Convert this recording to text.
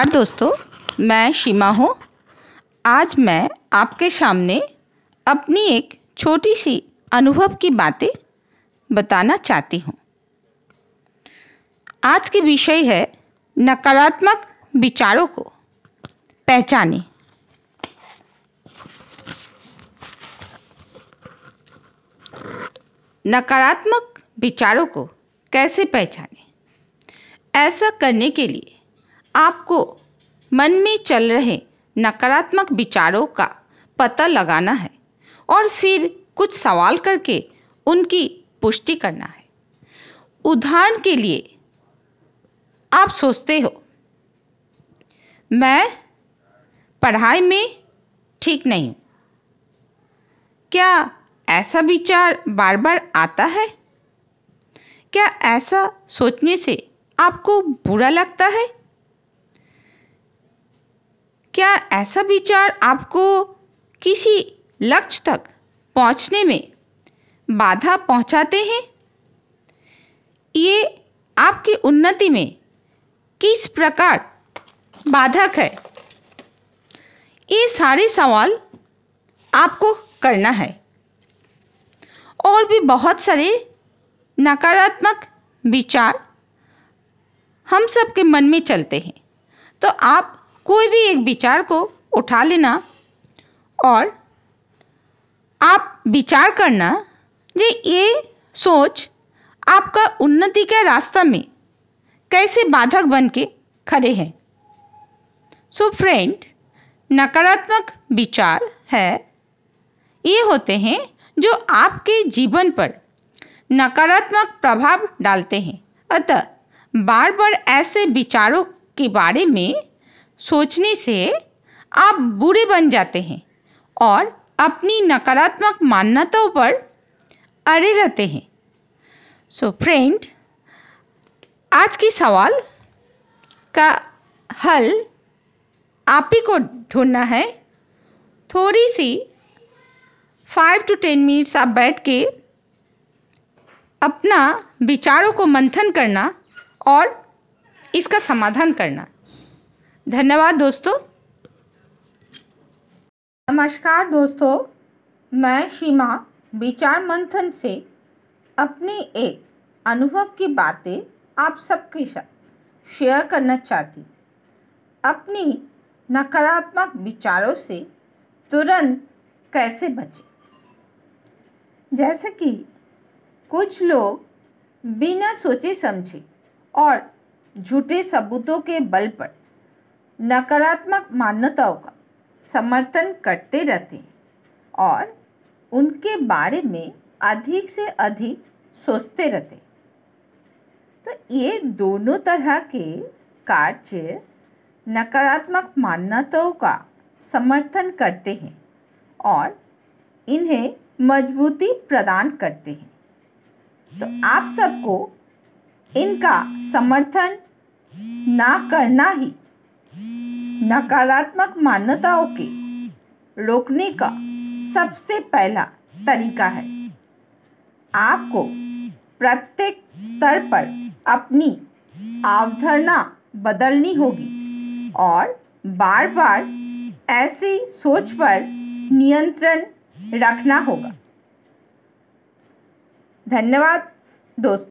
नमस्कार दोस्तों, मैं शीमा हूँ। आज मैं आपके सामने अपनी एक छोटी सी अनुभव की बातें बताना चाहती हूँ। आज की विषय है नकारात्मक विचारों को पहचाने। नकारात्मक विचारों को कैसे पहचाने? ऐसा करने के लिए आपको मन में चल रहे नकारात्मक विचारों का पता लगाना है और फिर कुछ सवाल करके उनकी पुष्टि करना है। उदाहरण के लिए, आप सोचते हो, मैं पढ़ाई में ठीक नहीं हूँ। क्या ऐसा विचार बार बार आता है? क्या ऐसा सोचने से आपको बुरा लगता है? क्या ऐसा विचार आपको किसी लक्ष्य तक पहुँचने में बाधा पहुंचाते हैं? ये आपकी उन्नति में किस प्रकार बाधक है? ये सारे सवाल आपको करना है। और भी बहुत सारे नकारात्मक विचार हम सब के मन में चलते हैं। तो आप कोई भी एक विचार को उठा लेना और आप विचार करना जे ये सोच आपका उन्नति के रास्ता में कैसे बाधक बन के खड़े हैं। सो फ्रेंड नकारात्मक विचार है, ये होते हैं जो आपके जीवन पर नकारात्मक प्रभाव डालते हैं। अतः बार बार ऐसे विचारों के बारे में सोचने से आप बुरे बन जाते हैं और अपनी नकारात्मक मान्यताओं पर अड़े रहते हैं। सो so, फ्रेंड आज की सवाल का हल आप ही को ढूंढना है। थोड़ी सी फाइव टू टेन मिनट्स आप बैठ के अपना विचारों को मंथन करना और इसका समाधान करना। धन्यवाद दोस्तों। नमस्कार दोस्तों, मैं सीमा विचार मंथन से अपनी एक अनुभव की बातें आप सबके साथ शेयर करना चाहती। अपनी नकारात्मक विचारों से तुरंत कैसे बचें? जैसे कि कुछ लोग बिना सोचे समझे और झूठे सबूतों के बल पर नकारात्मक मान्यताओं का समर्थन करते रहते हैं और उनके बारे में अधिक से अधिक सोचते रहते हैं। तो ये दोनों तरह के कार्य नकारात्मक मान्यताओं का समर्थन करते हैं और इन्हें मजबूती प्रदान करते हैं। तो आप सबको इनका समर्थन ना करना ही नकारात्मक मान्यताओं के रोकने का सबसे पहला तरीका है। आपको प्रत्येक स्तर पर अपनी अवधारणा बदलनी होगी और बार बार ऐसी सोच पर नियंत्रण रखना होगा। धन्यवाद दोस्तों।